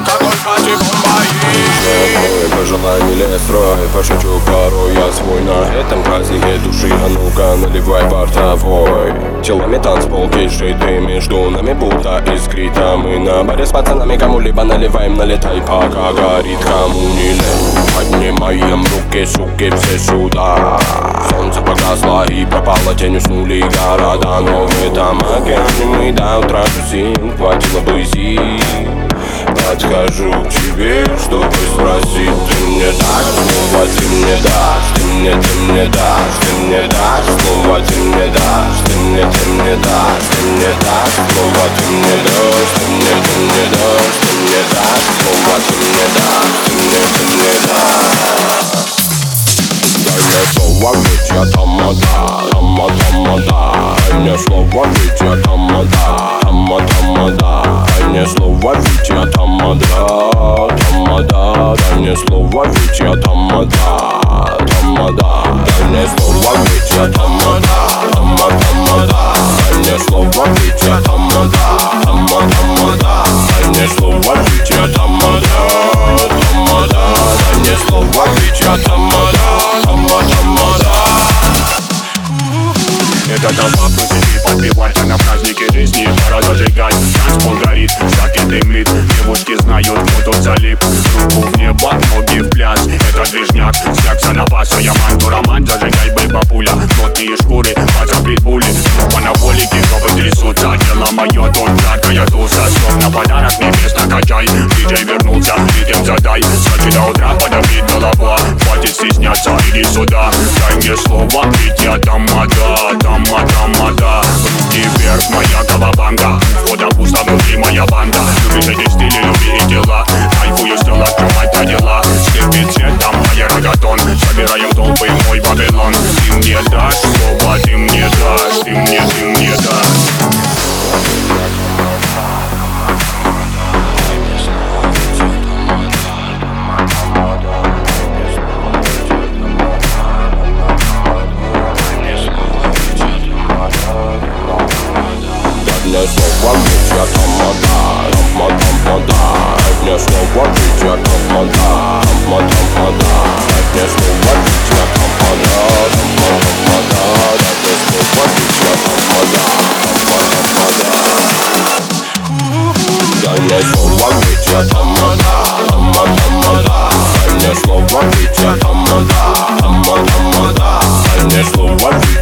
алкоголь, пати, бомба и По желанию лес строй, пошучу порой я свой На этом празднике души, а ну-ка наливай бортовой. Телами танцпол, диджей, ты между нами будто искрита Мы на баре с пацанами кому-либо наливаем, налетай пока горит Кому не лень, поднимаем руки, суки, все сюда Солнце погасло и пропало, тень уснули города Но в этом океане мы до утра тусим, хватило бы сил Подхожу к тебе, чтобы спросить Ты мне дашь снова, ты мне дашь Ты мне, ты мне дашь, ты мне дашь Снова ты мне дашь, ты мне, ты мне дашь Ты мне дашь, снова ты мне дашь Ты мне, ты мне дашь, ты мне дашь Снова ты мне дашь, ты мне, ты мне дашь Дай мне слово, ведь я тамада, тама, тамада Дай мне слово, ведь тамада, тамада Дай мне слово, я тамада, тама, тамада Дай мне слово, я тамада, тама, тамада Дай мне слово, я тамада, тамада Дай мне слово, я тамада, тама, тамада. Это толпа крутит подпевать, а на празднике жизни пора зажигать. Танцпол горит, шаки дымит, девушки знают, кто тут залип. Руку Паса, я манту роман, зажигай, бэйба пуля Плотные шкуры, подцапит пули, по анаболики, жопы трясутся Дело мое, тут жаркая туса, словно подарок небес накачай Диджей вернулся, ритм задай, сочи до утра, подобрит голова Хватит стесняться, иди сюда, дай мне слово, ведь я тамада, тама, тамада Руки вверх, моя колобанга Входа пусто, внутри моя банда не снова ведь я тамада, тамада, тамада Не снова ведь я тамада, тамада, тамада Не снова ведь я тамада, тамада, тамада Не снова ведь я тамада, тамада, тамада Я не снова ведь я тамада, тамада, тамада Не снова ведь я тамада, тамада, тамада Не снова ведь